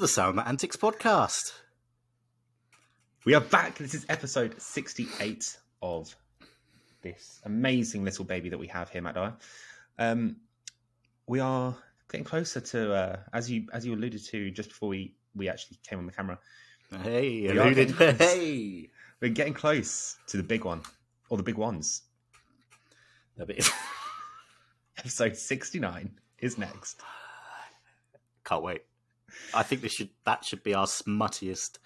the Sound Antics podcast. We are back. This is episode 68 of this amazing little baby that we have here, Matt Dyer. Um, we are getting closer to, uh, as you as you alluded to just before we, we actually came on the camera, Hey, We alluded. Hey, we're getting close to the big one, or the big ones. Episode 69 is next. can't wait. I think this should that should be our smuttiest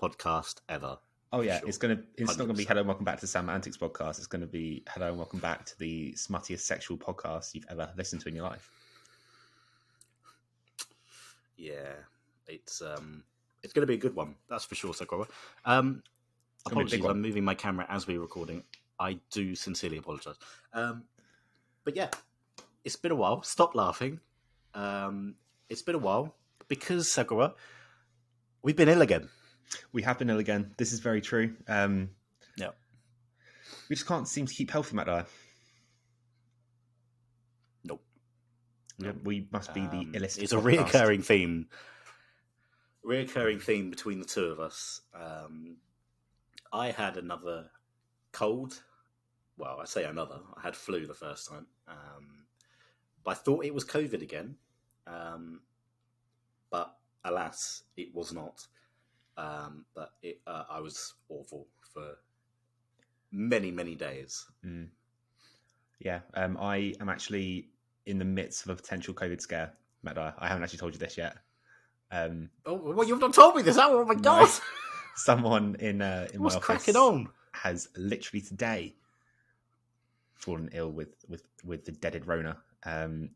podcast ever. Oh yeah, Sure. it's gonna it's not gonna be hello and welcome back to the Sam Antics podcast. It's gonna be hello and welcome back to the smuttiest sexual podcast you've ever listened to in your life. Yeah, it's um, it's going to be a good one. That's for sure, Sakura. Um, It's gonna be a big apologies. I'm moving my camera as we're recording. I do sincerely apologise. Um, but yeah, it's been a while. Stop laughing. Um, it's been a while because Sakura, we've been ill again. We have been ill again. This is very true. Um, Yeah. we just can't seem to keep healthy, Matt Dyer. Nope. We, we must be the Um, illest. It's a reoccurring theme. Reoccurring theme between the two of us. Um, I had another cold. Well, I say another. I had flu the first time, um, but I thought it was COVID again. Um, but alas, it was not. Um, but it, uh, I was awful for many, many days. Mm. Yeah, um, I am actually in the midst of a potential COVID scare, Matt Dyer. I haven't actually told you this yet. Um, Oh, well, you've not told me this. Oh my No. god! someone in uh, in What's my cracking on? has literally today fallen ill with with with the deaded Rona, um,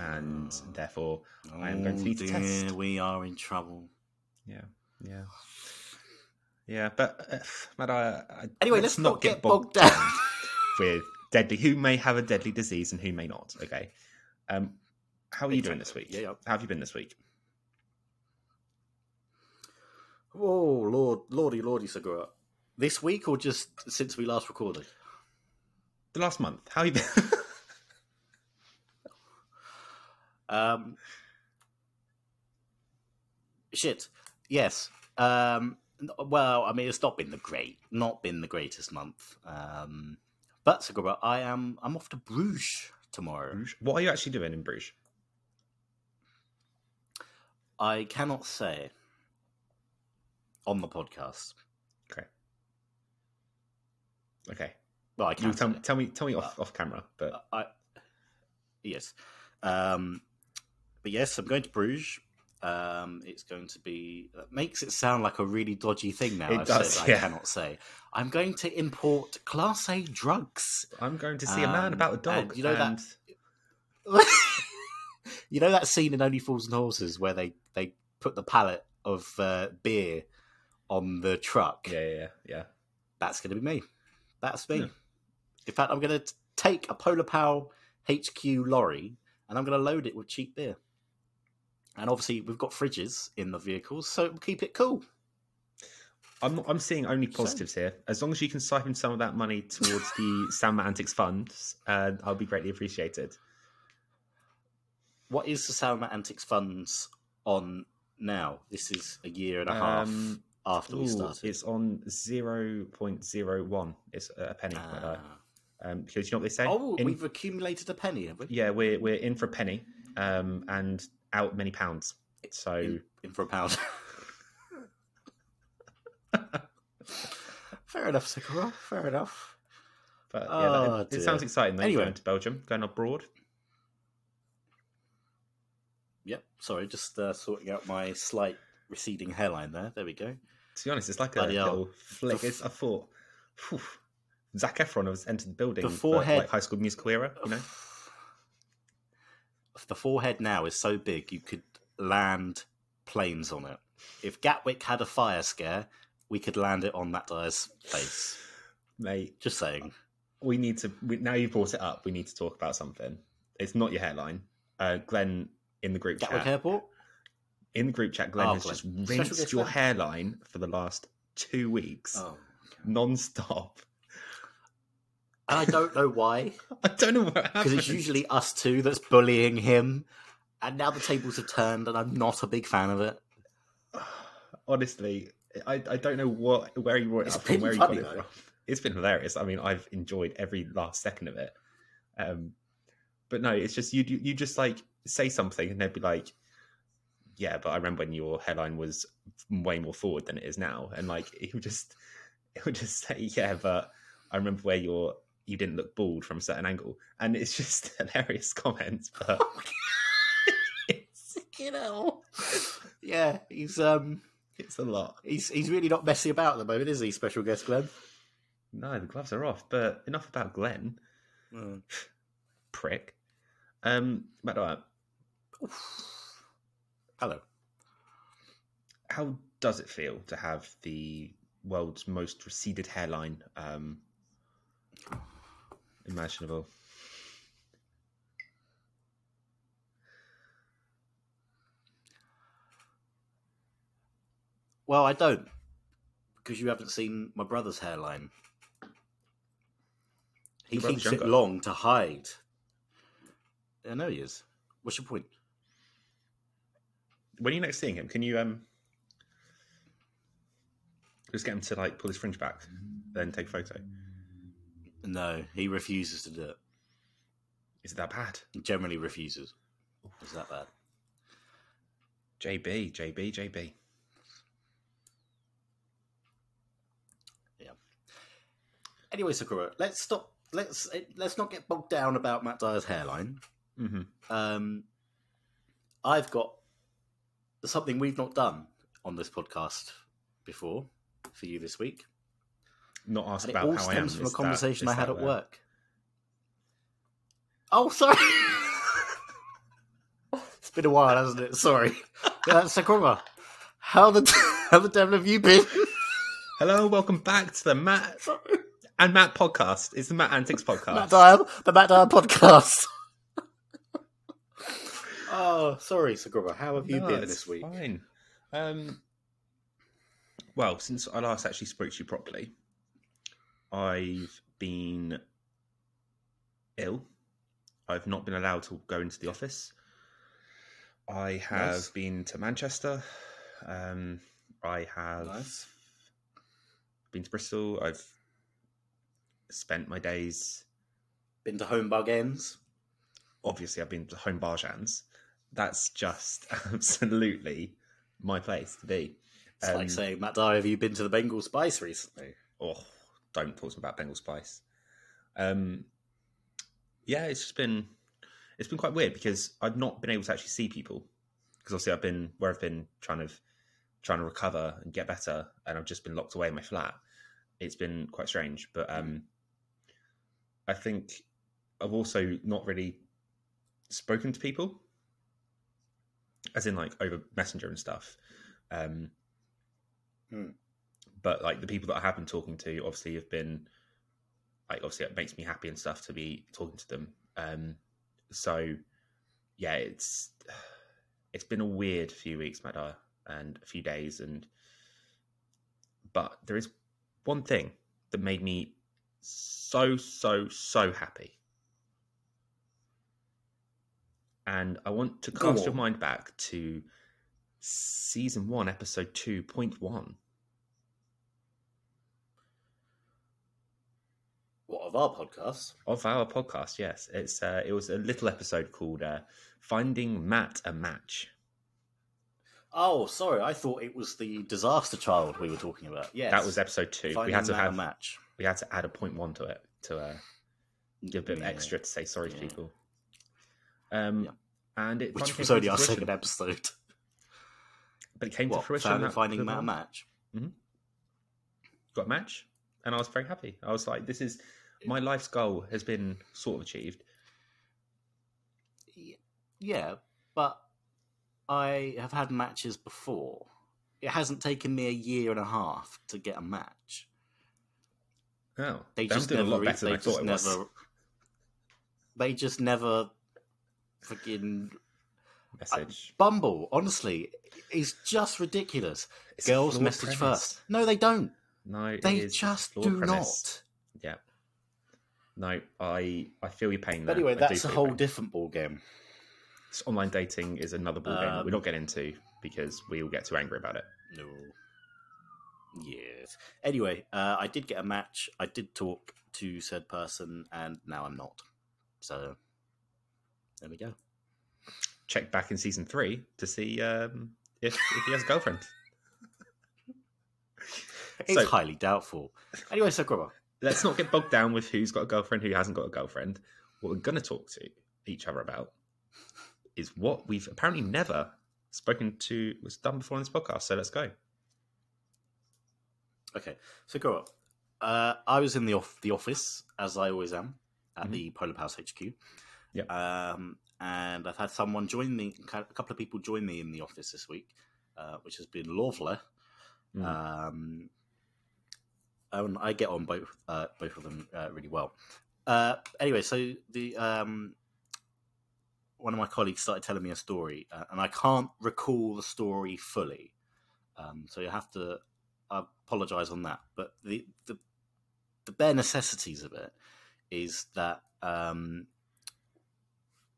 and Oh. therefore I am going to need to dear, test. We are in trouble. yeah, yeah, yeah. But uh, Matt, I, I, Anyway, let's, not get bogged down down. with deadly who may have a deadly disease and who may not. Okay, um, how are you doing this week? Yeah, yeah. How have you been this week? oh Lord, Lordy, Lordy, Segura. This week or just since we last recorded? The last month, how have you been? Um, shit. Yes. Um, well, I mean, it's not been the great, not been the greatest month. Um, but Segura, I am. I'm off to Bruges tomorrow. Bruges? What are you actually doing in Bruges? I cannot say on the podcast. Okay, okay. Well, I can tell, tell me, tell me off off camera, but I yes, um, but yes, I'm going to Bruges. Um, it's going to be that makes it sound like a really dodgy thing now. It I've does, said yeah. I cannot say. I'm going to import Class A drugs. I'm going to see a man Um, about a dog. and you know that- you know that scene in Only Fools and Horses where they they put the pallet of uh, beer on the truck. Yeah, yeah, yeah, yeah. That's going to be me. That's me. Yeah. In fact, I'm going to take a Polar Pal HQ lorry and I'm going to load it with cheap beer. And obviously, we've got fridges in the vehicles, so keep it cool. I'm I'm seeing only positives here. As long as you can siphon some of that money towards the Sam Antics funds, uh, I'll be greatly appreciated. What is the Salma Antics Funds on now? This is a year and a half Um, after we started. it's on zero point zero one. It's a penny. Ah. um, because you know what they say. oh, In- we've accumulated a penny, have we? yeah, we're we're in for a penny, um, and out many pounds. So In, in for a pound. Fair enough, Sakura. Fair enough. But yeah, Oh, that, it, dear. sounds exciting. Though, Anyway. going to Belgium, going abroad. Yep. Sorry, just uh, sorting out my slight receding hairline there. There we go. To be honest, it's like a Bloody hell. little flick. The f- It's, I thought, phew, Zac Efron has entered the building. The for, forehead- like High School Musical era. You know, The forehead now is so big you could land planes on it. If Gatwick had a fire scare, we could land it on that guy's face. mate. Just saying. We need to. We, now you've brought it up. We need to talk about something. It's not your hairline. Uh, Glenn in the group Gatwick chat. Airport? In the group chat, Glenn Oh, has Glenn. just rinsed your hairline for the last two weeks, Oh. non-stop. And I don't know why, I don't know what happened. because it's usually us two that's bullying him. And now the tables have turned, and I'm not a big fan of it. honestly, I, I don't know what where he brought it It's up from, where he got it from. It's been hilarious. I mean, I've enjoyed every last second of it. Um, but no, it's just you. You just like say something, and they'd be like, "Yeah, but I remember when your hairline was way more forward than it is now," and like it would just, it would just say, "Yeah, but I remember where your you didn't look bald from a certain angle," and it's just hilarious comments. But it's You know. Yeah, he's um it's a lot. he's he's really not messy about at the moment, is he, special guest Glenn? No, the gloves are off. But enough about Glenn, Mm. prick. Um, Matt, Dyer, Hello. how does it feel to have the world's most receded hairline um, imaginable? Well, I don't. Because you haven't seen my brother's hairline. He keeps it long to hide. I know he is. What's your point? When are you next seeing him? Can you um just get him to like pull his fringe back, then take a photo? No, he refuses to do it. Is it that bad? He generally refuses. Is that bad? JB, JB, JB. Yeah. Anyway, Sakura, let's stop. Let's let's not get bogged down about Matt Dyer's hairline. Mm-hmm. Um, I've got something we've not done on this podcast before for you this week, Not asked it about all how I am. stems from a that- conversation I had at work. Oh, sorry. it's been a while, hasn't it? Sorry, uh, Sakura. How the how the devil have you been? Hello, welcome back to the Matt and Matt podcast. It's the Matt Antics podcast. Matt Dyer, the Matt Dyer podcast. oh, sorry, Sakura. How have you No, been this week? Fine. Um, well, since I last actually spoke to you properly, I've been ill. I've not been allowed to go into the office. I have Nice. been to Manchester. Um, I have Nice. been to Bristol. I've spent my days. Been to Home Bargains. Obviously, I've been to Home Bargains. That's just absolutely my place to be. It's Um, like saying, Matt Dyer, have you been to the Bengal Spice recently? oh, don't talk to about Bengal Spice. Um, yeah, it's just been it's been quite weird because I've not been able to actually see people because obviously I've been where I've been trying to trying to recover and get better, and I've just been locked away in my flat. It's been quite strange, but um, I think I've also not really spoken to people, as in like over Messenger and stuff. Um, Hmm. But like the people that I have been talking to, obviously, have been like obviously it makes me happy and stuff to be talking to them. Um, so yeah, it's it's been a weird few weeks, Madar, and a few days, and but there is one thing that made me so so so happy. And I want to Go cast your mind back to season one, episode two point one. What, of our podcast? of our podcast. Yes, it's uh, it was a little episode called uh, "Finding Matt a Match." Oh, sorry, I thought it was the disaster child we were talking about. Yes. That was episode two. Finding we had to Matt a have match. we had to add a point one to it to uh, give a bit of Yeah. extra to say sorry to people. Um, Yeah. and it Which was only our fruition. second episode. but it came What, to fruition. that- finding Matt a match. got a match, and I was very happy. I was like, "This is my life's goal has been sort of achieved." Yeah, but I have had matches before. It hasn't taken me a year and a half to get a match. Oh, They just never. a lot better they than I thought just it was. never. They just never. Freaking Message. Uh, Bumble, honestly, is just ridiculous. It's Girls message premise. first. No, they don't. No, They just do premise. Yeah. No, I I feel your pain. There. Anyway, I that's a whole different ball game. Online dating is another ballgame that we're Um, not getting into because we will get too angry about it. No. Yes. Anyway, uh, I did get a match. I did talk to said person, and now I'm not. So there we go. Check back in season three to see um, if, if he has a girlfriend. It's So- highly doubtful. Anyway, so Grubber. Let's not get bogged down with who's got a girlfriend, who hasn't got a girlfriend. What we're going to talk to each other about is what we've apparently never spoken to, was done before on this podcast. So let's go. Okay, so go up. Uh, I was in the off the office as I always am at Mhm. the Polar House HQ. Yep. Um, and I've had someone join me. A couple of people join me in the office this week, uh, which has been lovely. Mm. Um, and I get on both uh, both of them uh, really well. Uh, anyway, so the um, one of my colleagues started telling me a story, uh, and I can't recall the story fully. Um, so you have to I apologize on that. But the, the the bare necessities of it is that um,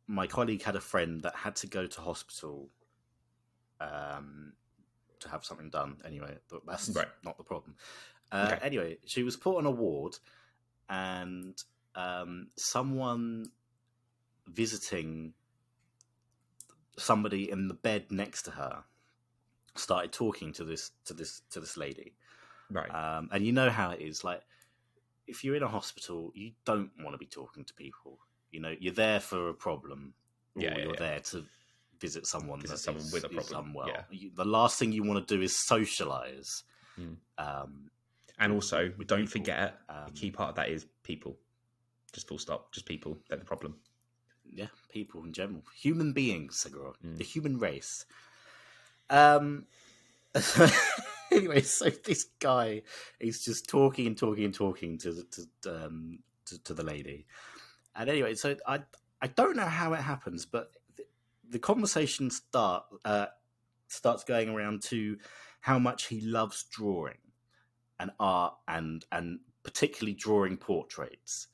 my colleague had a friend that had to go to hospital um, to have something done. Anyway, but that's Right. not the problem. Uh, Okay. Anyway, she was put on a ward, and um, someone visiting somebody in the bed next to her started talking to this to this to this lady Right. um, and you know how it is like if you're in a hospital you don't want to be talking to people you know you're there for a problem or Yeah, yeah, you're yeah. there to visit someone Visit that someone is- with a problem, unwell. yeah. You- the last thing you want to do is socialize Mm. um, and also, with don't people. forget, Um, a key part of that is people. Just full stop. Just people. They're the problem. yeah people in general human beings Segura, Mm. the human race um anyway so this guy is just talking and talking and talking to the- to um to, to the lady and anyway so i i don't know how it happens but the, the conversation start uh starts going around to how much he loves drawing and art and and particularly drawing portraits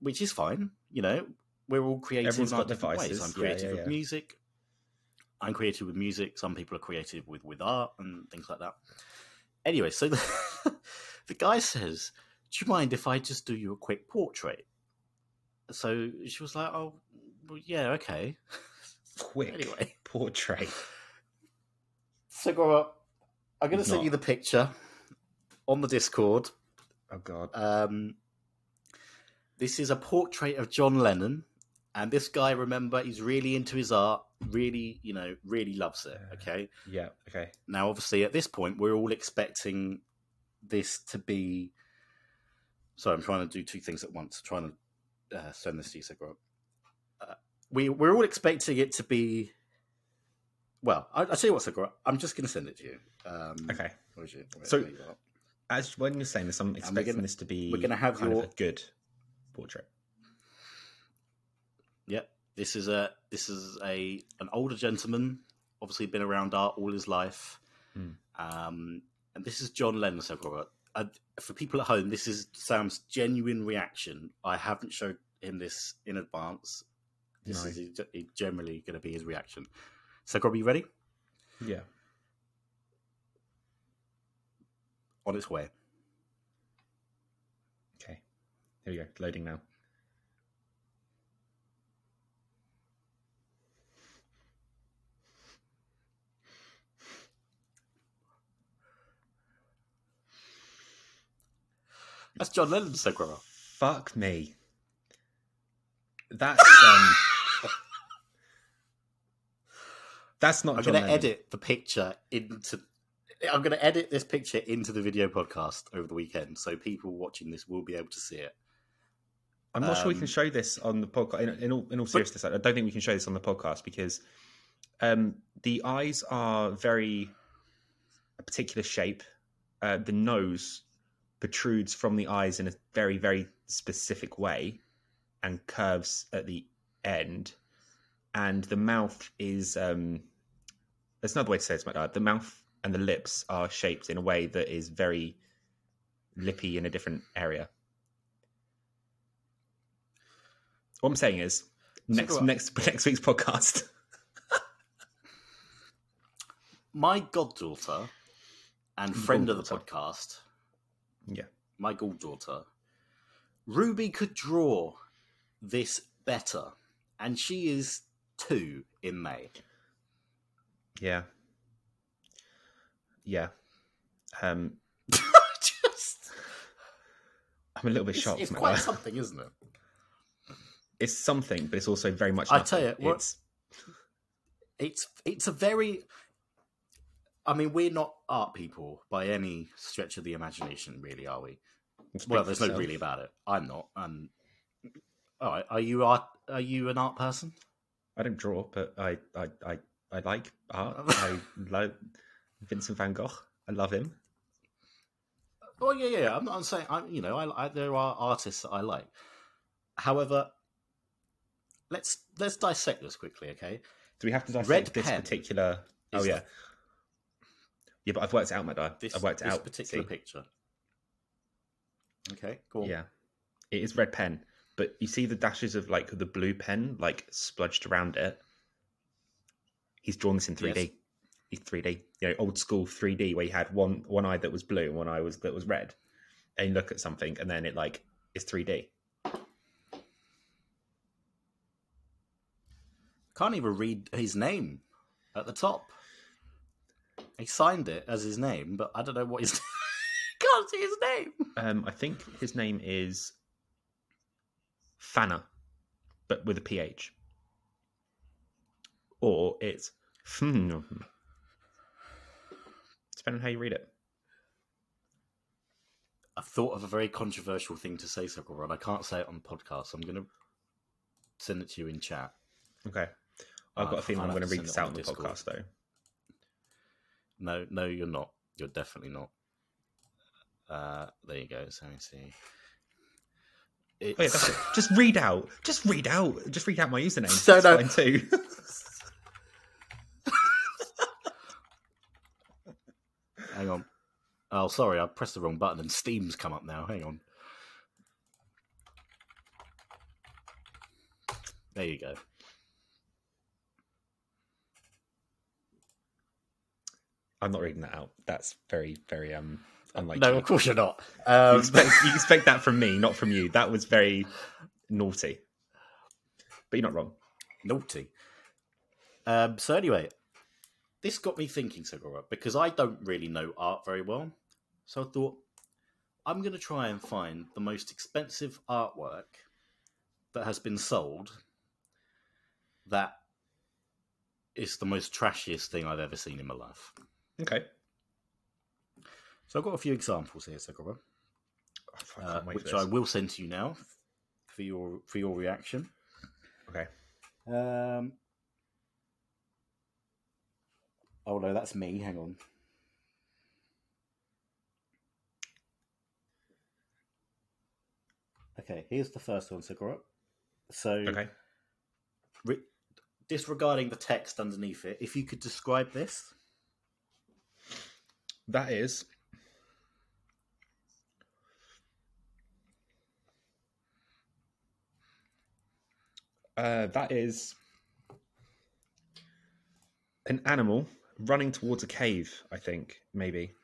which is fine you know we're all creative Everyone's got different ways. devices. I'm creative yeah, with yeah. music. I'm creative with music. Some people are creative with, with art and things like that. Anyway, so the, the guy says, "Do you mind if I just do you a quick portrait?" So she was like, "Oh, well, yeah, okay." Quick Anyway, portrait. so go up. I'm going to send you the picture on the Discord. Oh god. Um, this is a portrait of John Lennon, and this guy, remember, he's really into his art. Really, you know, really loves it. Okay. yeah. Okay. Now, obviously, at this point, we're all expecting this to be. Sorry, I'm trying to do two things at once. trying to uh, send this to you. Uh, we we're all expecting it to be. Well, I, I'll tell you what, Segro. I'm just going to send it to you. Um, Okay. where is it? Where- So- there you are. As when you're saying this, I'm expecting gonna- this to be we're gonna have kind of your- a good portrait. Yep. This is a this is a an older gentleman, obviously been around art all his life. Hmm. Um, and this is John Lennon. So, Robert, uh, for people at home, this is Sam's genuine reaction. I haven't showed him this in advance. This No. is generally going to be his reaction. So, Rob, you ready? Yeah. On its way. Okay. Here we go. Loading now. That's John Lennon. So, Robert. Fuck me. That's um. that's not. I'm John going to Lennon. edit the picture into. I'm going to edit this picture into the video podcast over the weekend, so people watching this will be able to see it. I'm not sure we Um, can show this on the podcast. In, in all, in all seriousness, I don't think we can show this on the podcast because um, the eyes are very a particular shape. Uh, the nose protrudes from the eyes in a very, very specific way and curves at the end. And the mouth is um, there's another way to say this, Matt. The mouth and the lips are shaped in a way that is very lippy in a different area. What I'm saying is, next go next next week's podcast. My goddaughter and friend of the podcast, Yeah. my goddaughter. Ruby could draw this better, and she is two in May. Yeah. Yeah. Um, Just, I'm a little bit shocked. it's Matt. quite something, isn't it? it's something, but it's also very much. I tell you, what- it's It's it's a very. I mean, we're not art people by any stretch of the imagination, really, are we? speak Well, there's no yourself. really about it. I'm not. Um, all right. Are you art? Are you an art person? I don't draw, but I I I, I like art. I love Vincent Van Gogh. I love him. Oh yeah, yeah. I'm not I'm saying. I, you know, I, I there are artists that I like. However, let's let's dissect this quickly, okay? Do we have to dissect Red this pen particular? Oh yeah, yeah. But I've worked it out, my guy. This, I've worked it this out. particular see? picture. Okay, cool. Yeah, it is red pen, but you see the dashes of like the blue pen like spludged around it. He's drawn this in 3D. Yes. He's 3D, you know, old school 3D where you had one one eye that was blue and one eye was that was red, and you look at something and then it like is 3D. Can't even read his name at the top. He signed it as his name, but I don't know what his. Can't see his name. Um, I think his name is Fana, but with a PH. Or it's. Depending on how you read it. I've thought of a very controversial thing to say, Circle Rod. I can't say it on the podcast. So I'm going to send it to you in chat. Okay. I've Uh, got a feeling I'm going to read this out on the Discord. podcast, though. No, no, you're not. You're definitely not. Uh, there you go. So let me see. Oh, yeah, It's... that's it. Just read out. Just read out. Just read out my username. So no- too. Hang on. Oh, sorry, I pressed the wrong button and Steam's come up now. Hang on. There you go. I'm not reading that out. That's very, very um unlikely. no, of course you're not. you, Um, expect, you expect that from me, not from you. That was very naughty. But you're not wrong. naughty. Um, so anyway, this got me thinking, Segura, because I don't really know art very well. So I thought I'm going to try and find the most expensive artwork that has been sold that is the most trashiest thing I've ever seen in my life. Okay. So I've got a few examples here, Segura, I uh, which I will send to you now for your for your reaction. Okay. Um. Oh no, that's me. Hang on. Okay, here's the first one. So, Okay. re- disregarding the text underneath it, if you could describe this, That is. Uh, that is an animal running towards a cave. I think maybe,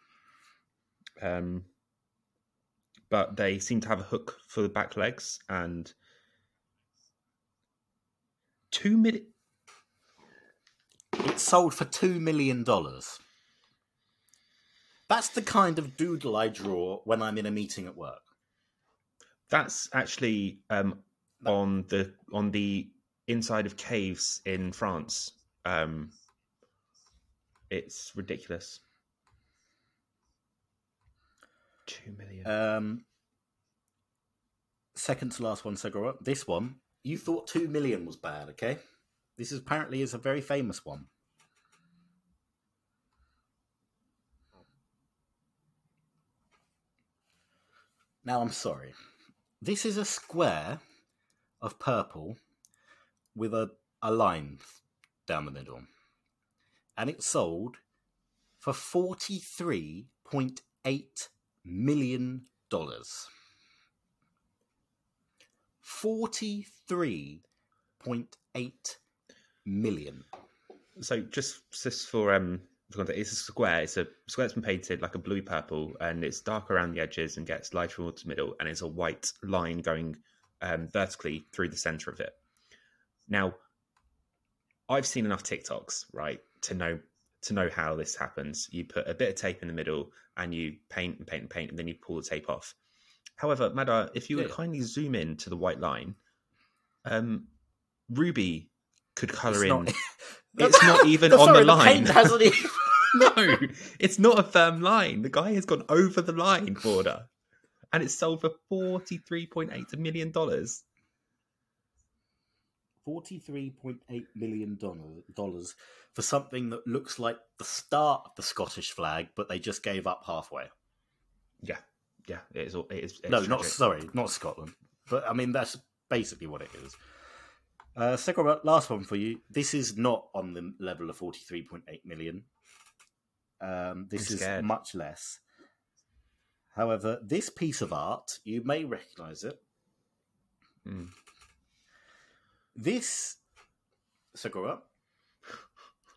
um, but they seem to have a hook for the back legs and two minute. it sold for two million dollars. That's the kind of doodle I draw when I'm in a meeting at work. That's actually um, on the on the inside of caves in France. Um, it's ridiculous. Two million. Um, second to last one, Segura. This one, you thought two million was bad, okay? This is apparently is a very famous one. Now I'm sorry. This is a square of purple with a, a line down the middle. And it sold for $43.8 million. dollars. 43.8 million. so just just for um It's a square. It's a square that's been painted like a bluey purple, and it's dark around the edges and gets lighter towards the middle, and it's a white line going um, vertically through the center of it. Now, I've seen enough TikToks, right, to know to know how this happens. You put a bit of tape in the middle, and you paint and paint and paint, and then you pull the tape off. However, Madar, if you would kindly zoom in to the white line, um, Ruby could color It's in. not- It's not even on sorry, the line. even. no, it's not a firm line. The guy has gone over the line border, and it's sold for forty-three point eight million dollars. Forty-three point eight million dollars for something that looks like the start of the Scottish flag, but they just gave up halfway. Yeah, yeah, it is. It is It's no, not sorry, not Scotland. But I mean, that's basically what it is. Uh, second, last one for you. This is not on the level of forty-three point eight million. Um, this is much less. However, this piece of art, you may recognise it. Mm. This Segura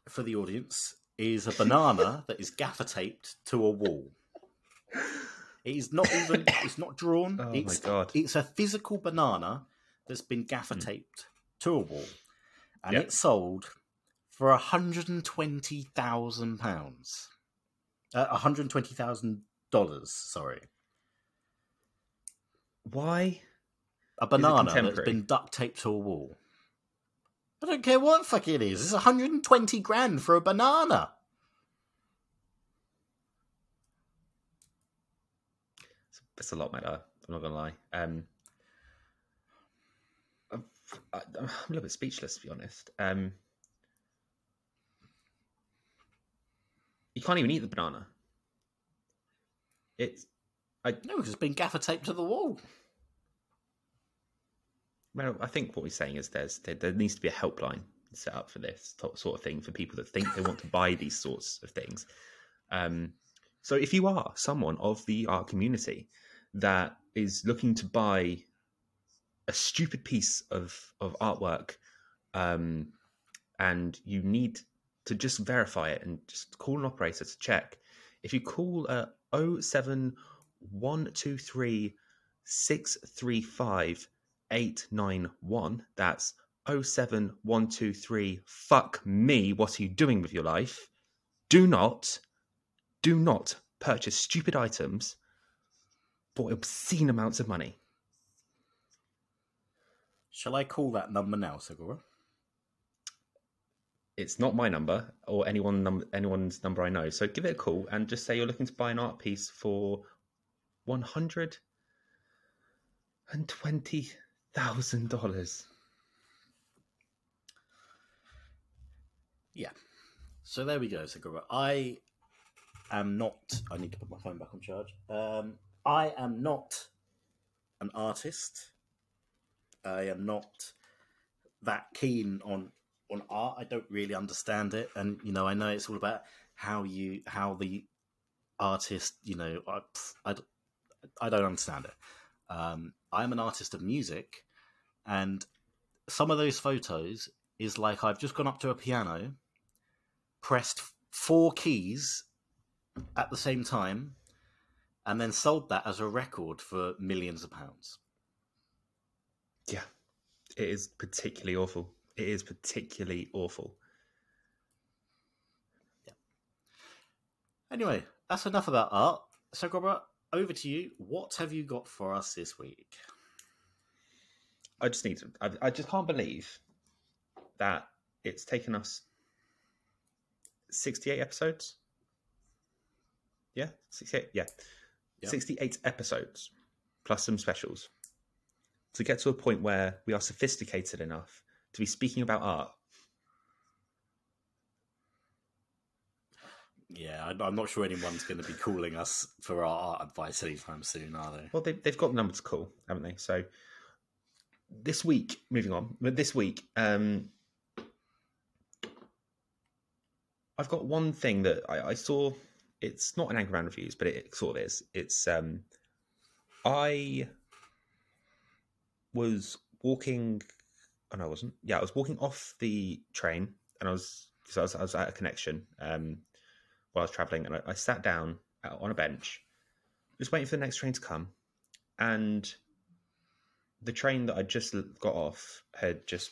for the audience is a banana that is gaffer taped to a wall. It is not even it's not drawn. Oh my it's, God. It's a physical banana that's been gaffer Hmm. taped to a wall. And Yep. it sold for hundred and twenty thousand pounds. Uh, hundred twenty thousand dollars, sorry. Why? A banana that's been duct taped to a wall. I don't care what the fuck it is. It's 120 grand for a banana. It's a lot, mate. I'm not gonna lie. Um, I'm, I- I'm a little bit speechless, to be honest. Um, you can't even eat the banana. It's No, because it's been gaffer taped to the wall. Well, I think what we're saying is there's there, needs to be a helpline set up for this sort of thing for people that think they want to buy these sorts of things. Um, so if you are someone of the art community that is looking to buy a stupid piece of of artwork, um, and you need to just verify it and just call an operator to check. If you call uh, 07123 635 891, that's 07123 fuck me, what are you doing with your life? Do not, do not purchase stupid items for obscene amounts of money. Shall I call that number now, Segura? It's not my number or anyone num- anyone's number I know. So give it a call and just say you're looking to buy an art piece for one hundred and twenty thousand dollars. Yeah. So there we go, Segura. I am not. I need to put my phone back on charge. Um, I am not an artist. I am not that keen on on art. I don't really understand it, and you know, I know it's all about how you how the artist. You know, I I, I don't understand it. Um, I'm an artist of music, and some of those photos is like I've just gone up to a piano, pressed four keys at the same time, and then sold that as a record for millions of pounds. Yeah, it is particularly awful. It is particularly awful. Yeah. Anyway, that's enough about art. So, Robert, over to you. What have you got for us this week? I just need to. I, I just can't believe that it's taken us sixty-eight episodes. Yeah, sixty-eight. Yeah, Yeah. sixty-eight episodes plus some specials to get to a point where we are sophisticated enough to be speaking about art. Yeah, I'm not sure anyone's going to be calling us for our art advice anytime soon, are they? Well, they, they've got the number to call, haven't they? So this week, moving on, but this week, um, I've got one thing that I, I saw. It's not an Angry Man reviews, but it sort of is. It's um, I was walking. Oh no, I wasn't. Yeah, I was walking off the train, and I was because I was, I was at a connection. Um, while I was traveling, and I, I sat down on a bench, just waiting for the next train to come, and the train that I just got off had just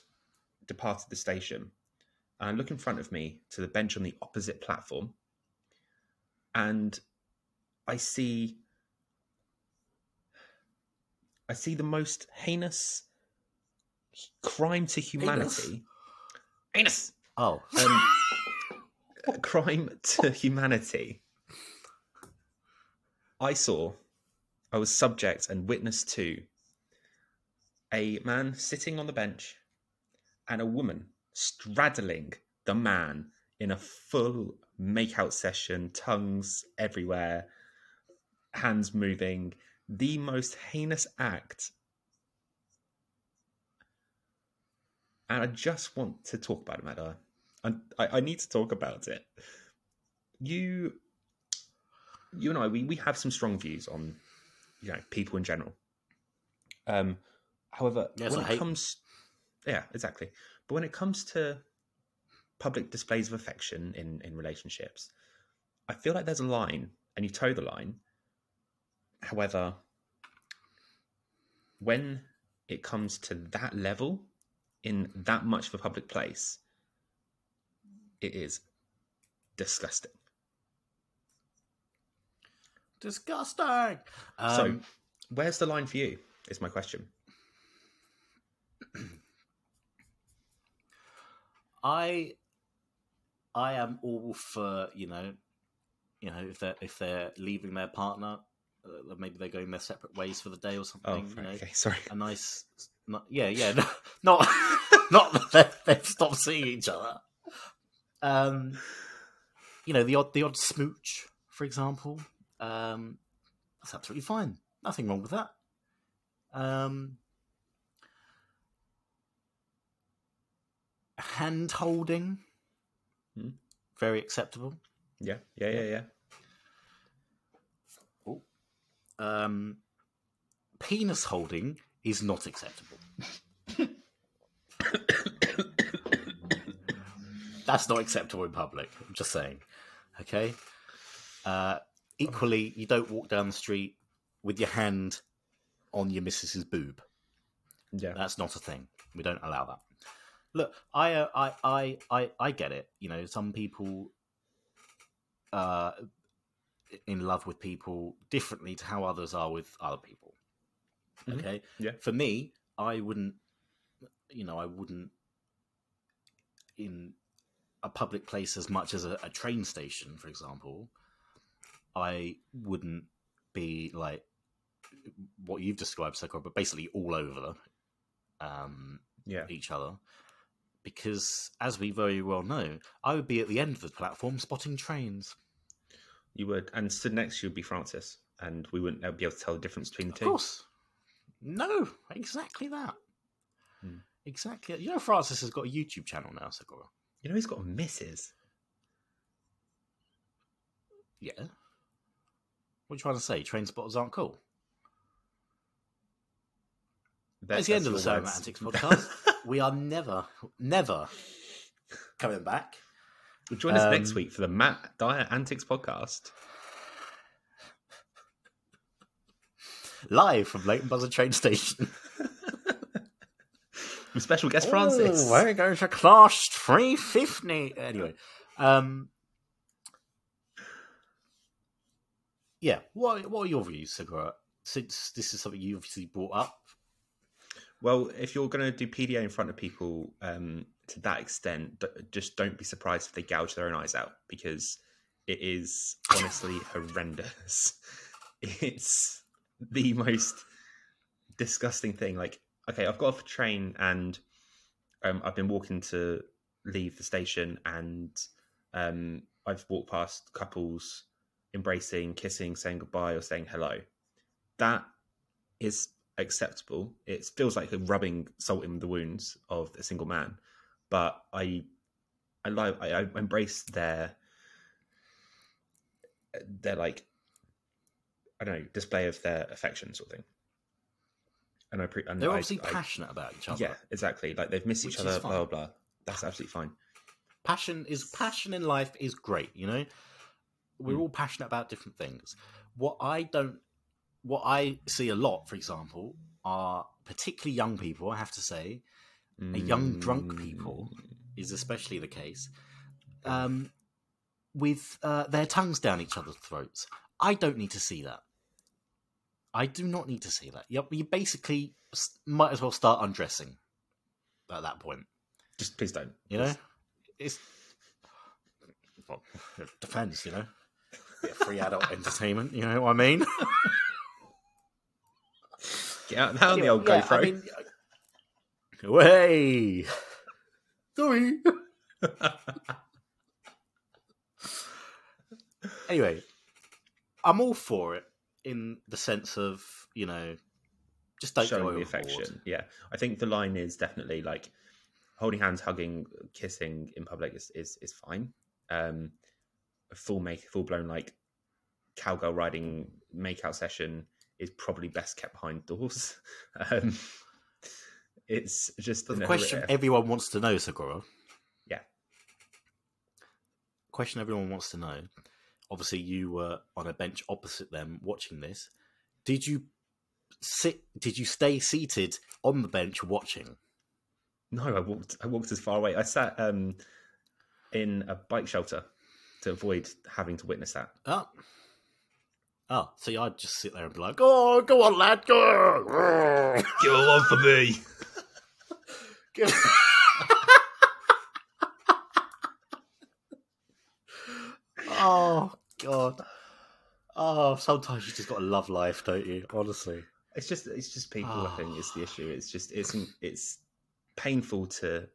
departed the station. And I look in front of me to the bench on the opposite platform, and I see I see the most heinous crime to humanity. Heinous. Oh, Um, crime to humanity. I saw, I was subject and witness to a man sitting on the bench and a woman straddling the man in a full makeout session, tongues everywhere, hands moving. The most heinous act. And I just want to talk about it, Madai. I, I, I need to talk about it. You, you and I, we, we have some strong views on, you know, people in general. Um, however, Yes, when I it hate- comes, yeah, exactly. But when it comes to public displays of affection in in relationships, I feel like there's a line, and you toe the line. However, when it comes to that level in that much of a public place, it is disgusting. disgusting. Um, so, where's the line for you? Is my question. I I am all for you know, you know if they're if they're leaving their partner, uh, maybe they're going their separate ways for the day or Oh, something. you know, okay, sorry. a nice, not, yeah, yeah, no, not not that they've, they've stopped seeing each other. Um, you know the odd the odd smooch, for example. Um, that's absolutely fine. Nothing wrong with that. Um, hand holding, Hmm. very acceptable. Yeah, yeah, yeah, yeah. Um, penis holding is not acceptable. That's not acceptable in public. I'm just saying. Okay. Uh, equally, you don't walk down the street with your hand on your missus's boob. Yeah. That's not a thing. We don't allow that. Look, I, uh, I, I, I, I get it. You know, some people uh, in love with people differently to how others are with other people. Mhm. Okay. Yeah. For me, I wouldn't. You know, I wouldn't in a public place as much as a, a train station, for example. I wouldn't be like what you've described, Sakura, but basically all over um, Yeah. each other. Because, as we very well know, I would be at the end of the platform spotting trains. You would. And stood next to you would be Francis. And we wouldn't be able to tell the difference between the Of two. course. No, exactly that. Hmm. Exactly. You know, Francis has got a YouTube channel now, Sakura. You know, he's got a missus. Yeah. What are you trying to say? Train spotters aren't cool. That's the end of the Sound. Antics podcast. we are never, never coming back. Join us next Um, week for the Matt Dyer Antics podcast. Live from Leighton Buzzard train station. With special guest Francis. Oh, we're going to class 350. Anyway, um, yeah. What what are your views, Segura? Since this is something you obviously brought up, Well, if you're going to do PDA in front of people um, to that extent, d- just don't be surprised if they gouge their own eyes out because it is honestly horrendous. It's the most disgusting thing. Like, okay, I've got off a train and um, I've been walking to leave the station, and um, I've walked past couples embracing, kissing, saying goodbye, or saying hello. That is acceptable. It feels like a rubbing salt in the wounds of a single man, but I, I like I, I embrace their their like I don't know display of their affection sort of thing. And I pre- and they're I- obviously I- passionate about each other. yeah, exactly. Like they've missed each other, blah blah blah. That's absolutely fine. Passion is passion in life is great. You know, we're Mm. all passionate about different things. What I don't, what I see a lot, for example, are particularly young people. I have to say, a young drunk people Mm. is especially the case, um, with uh, their tongues down each other's throats. I don't need to see that. I do not need to see that. You, you basically might as well start undressing at that point. Just please don't. You know, it's well, it depends. You know, bit of free adult entertainment. You know what I mean? Get out now on the old yeah, GoPro. I mean, uh, way. Sorry. anyway, I'm all for it in the sense of you know, just don't showing the affection. Yeah, I think the line is definitely like holding hands, hugging, kissing in public is is, is fine. Um, a full make, full blown like cowgirl riding makeout session is probably best kept behind doors. Um, it's just the question horrific- everyone wants to know, Segura. Yeah. Question everyone wants to know. Obviously, you were on a bench opposite them watching this. Did you sit? Did you stay seated on the bench watching? No, I walked. I walked as far away. I sat um, in a bike shelter to avoid having to witness that. Oh. Oh, see, I'd just sit there and be like, "Oh, go on, lad, go!" Go on for me. oh God. Oh, sometimes you just got to love life, don't you? Honestly. It's just it's just people. I think is the issue. It's just it's it's painful to.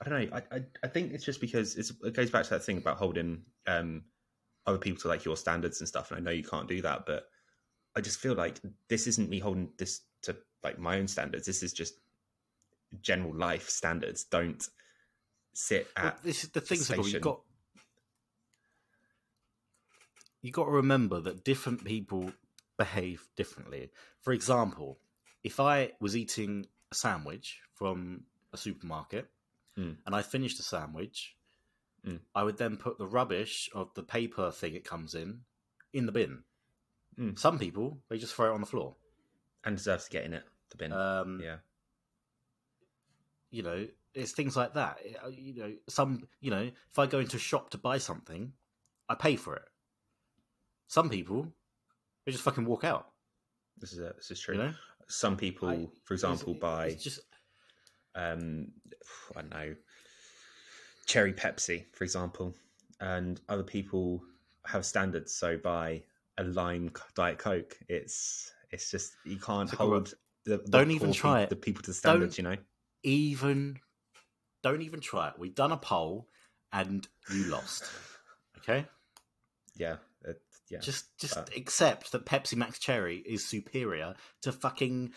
I don't know. I, I I think it's just because it's, it goes back to that thing about holding um other people to like your standards and stuff. And I know you can't do that, but I just feel like this isn't me holding this to like my own standards. This is just general life standards. Don't sit Well, at this is the things Sybil, station. you got you got to remember that different people behave differently. For example, if I was eating a sandwich from a supermarket Mm. and I finished the sandwich, Mm. I would then put the rubbish of the paper thing it comes in in the bin. Mm. Some people they just throw it on the floor. and deserves to get in it. The bin. Um, yeah. you know, it's things like that. Uh, You know, some, you know, if I go into a shop to buy something, I pay for it. Some people, they just fucking walk out. This is a, this is true. You know, Some people, I- for example, It's- buy it's just um, I don't know, cherry Pepsi, for example, and other people have standards. So buy a lime Diet Coke. It's it's just you can't hold the, the Don't even try it. the people to the standards. Don't- You know, even. Don't even try it. We've done a poll, and you lost. Okay, yeah, yeah. just just but- accept that Pepsi Max Cherry is superior to fucking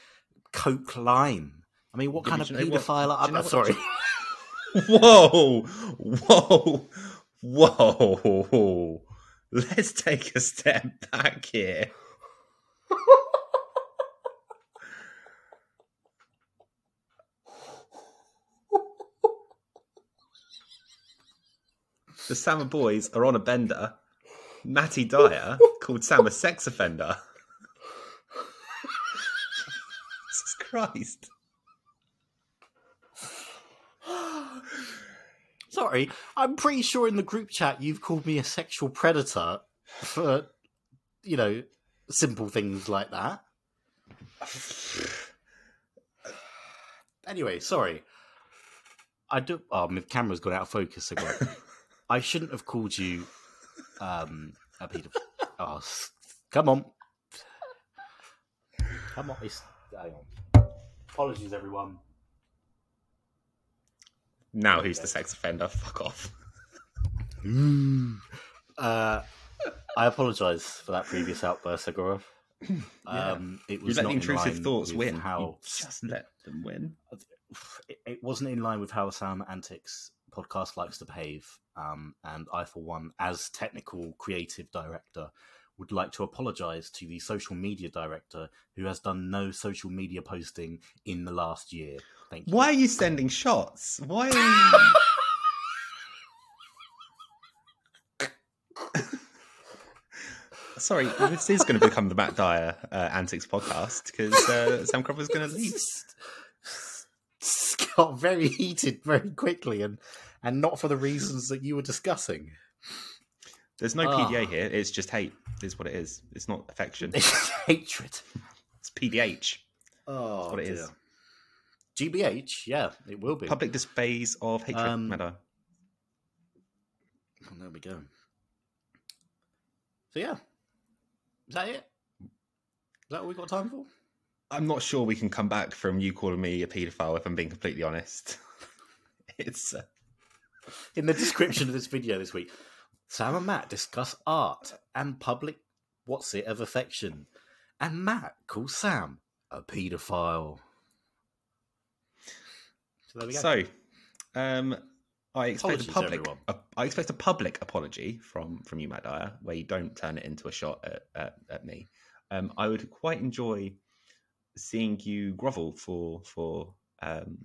Coke Lime. I mean, what Yeah, kind of do you know what- paedophile? I'm what- sorry. whoa, whoa, whoa! Let's take a step back here. the Summer Boys are on a bender. Matty Dyer called Sam a sex offender. Jesus Christ. Sorry, I'm pretty sure in the group chat you've called me a sexual predator for, you know, simple things like that. Anyway, sorry. I do. Oh, my camera's gone out of focus again. I shouldn't have called you um, a pedophile. Oh, come on, come on. It's, hang on. Apologies, everyone. Now who's the sex offender? Fuck off. Uh, I apologise for that previous outburst, Agorov. Um, it You was let not the in intrusive line thoughts with win. How You just let them win. it, it wasn't in line with how Sound Antics podcast likes to behave. Um, and I, for one, as technical creative director, would like to apologise to the social media director who has done no social media posting in the last year. Thank you. Why are you sending shots? Why are you... Sorry, this is going to become the Matt Dyer uh, Antics podcast because uh, Sam Cropper's going to leave. Got very heated very quickly, and and not for the reasons that you were discussing. There's no Ah. PDA here. It's just hate. Is what it is. It's not affection. It's hatred. It's PDH. Oh, what it is. dear. GBH, yeah, it will be. Public displays of hatred. Um, Matt Dyer. Oh, there we go. So yeah, is that it? Is that all we got time for? I'm not sure we can come back from you calling me a paedophile if I'm being completely honest. It's uh, In the description of this video this week, Sam and Matt discuss art and public what's it of affection, and Matt calls Sam a paedophile. So there we go. so. Um, I expect Apologies, a public. A, I expect a public apology from from you, Matt Dyer, where you don't turn it into a shot at, at, at me. Um, I would quite enjoy seeing you grovel for for um,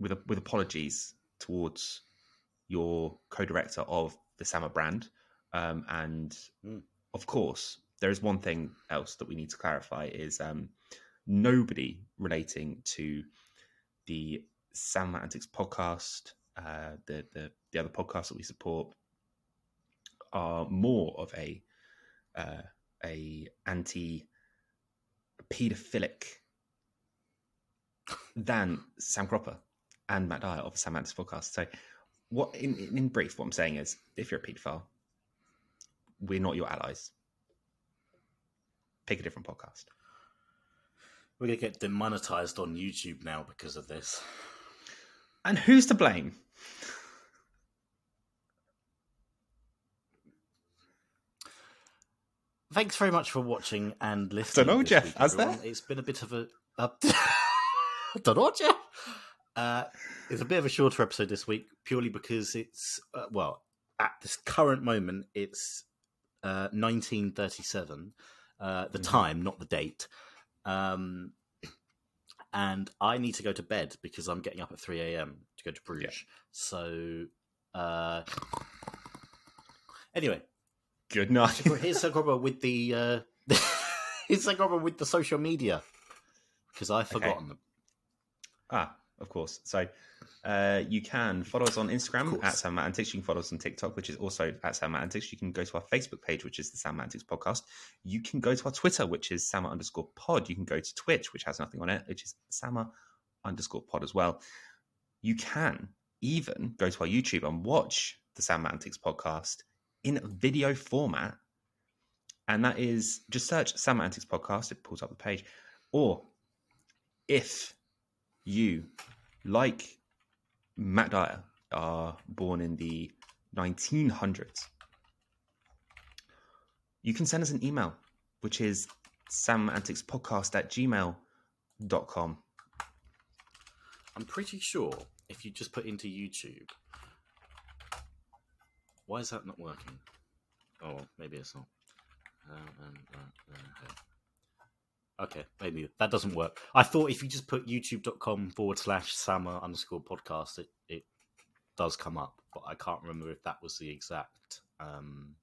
with a, with apologies towards your co-director of the Sama brand, um, and Mm. of course, there is one thing else that we need to clarify: is um, nobody relating to the Sama Antics podcast, uh, the the the other podcasts that we support, are more of a uh, a anti pedophilic than Sam Cropper and Matt Dyer of the Sam Antics podcast. So, what in, in brief, what I'm saying is, if you're a pedophile, we're not your allies. Pick a different podcast. We're gonna get demonetized on YouTube now because of this. And who's to blame? Thanks very much for watching and listening. Dunno, Jeff, week, has everyone. there? It's been a bit of a. a don't know, Jeff. Uh, it's a bit of a shorter episode this week, purely because it's uh, well, at this current moment, it's uh, 1937. Uh, the Mhm. time, not the date. Um, and I need to go to bed because I'm getting up at 3 a.m. to go to Bruges. So, uh, anyway, Good night. here's the problem with the uh, here's the problem with the social media because I've forgotten them. Ah, of course. So uh, you can follow us on Instagram at Sam Antics. You can follow us on TikTok, which is also at Sam Antics. You can go to our Facebook page, which is the Sam Antics podcast. You can go to our Twitter, which is Sama underscore pod. You can go to Twitch, which has nothing on it, which is Sama underscore pod as well. You can even go to our YouTube and watch the Sam Antics podcast in video format. And that is just search Sam Antics podcast, it pulls up the page. Or if you, like Matt Dyer, are born in the 1900s, you can send us an email, which is samanticspodcast at gmail.com. I'm pretty sure if you just put into YouTube, why is that not working? Oh, maybe it's not. Okay, maybe that doesn't work. I thought if you just put youtube.com forward slash summer underscore podcast, it, it does come up, but I can't remember if that was the exact um,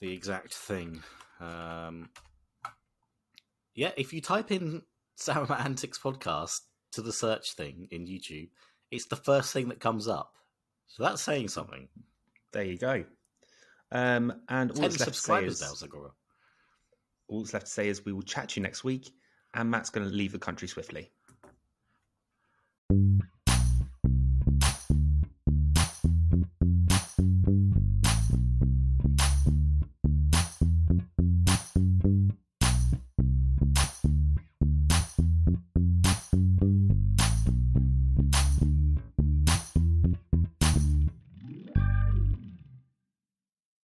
the exact thing. Um, yeah, if you type in Sam Antics podcast to the search thing in YouTube, it's the first thing that comes up. So that's saying something. There you go. Um, and all that's, left to say is, now, Zagora. all that's left to say is we will chat to you next week, and Matt's going to leave the country swiftly.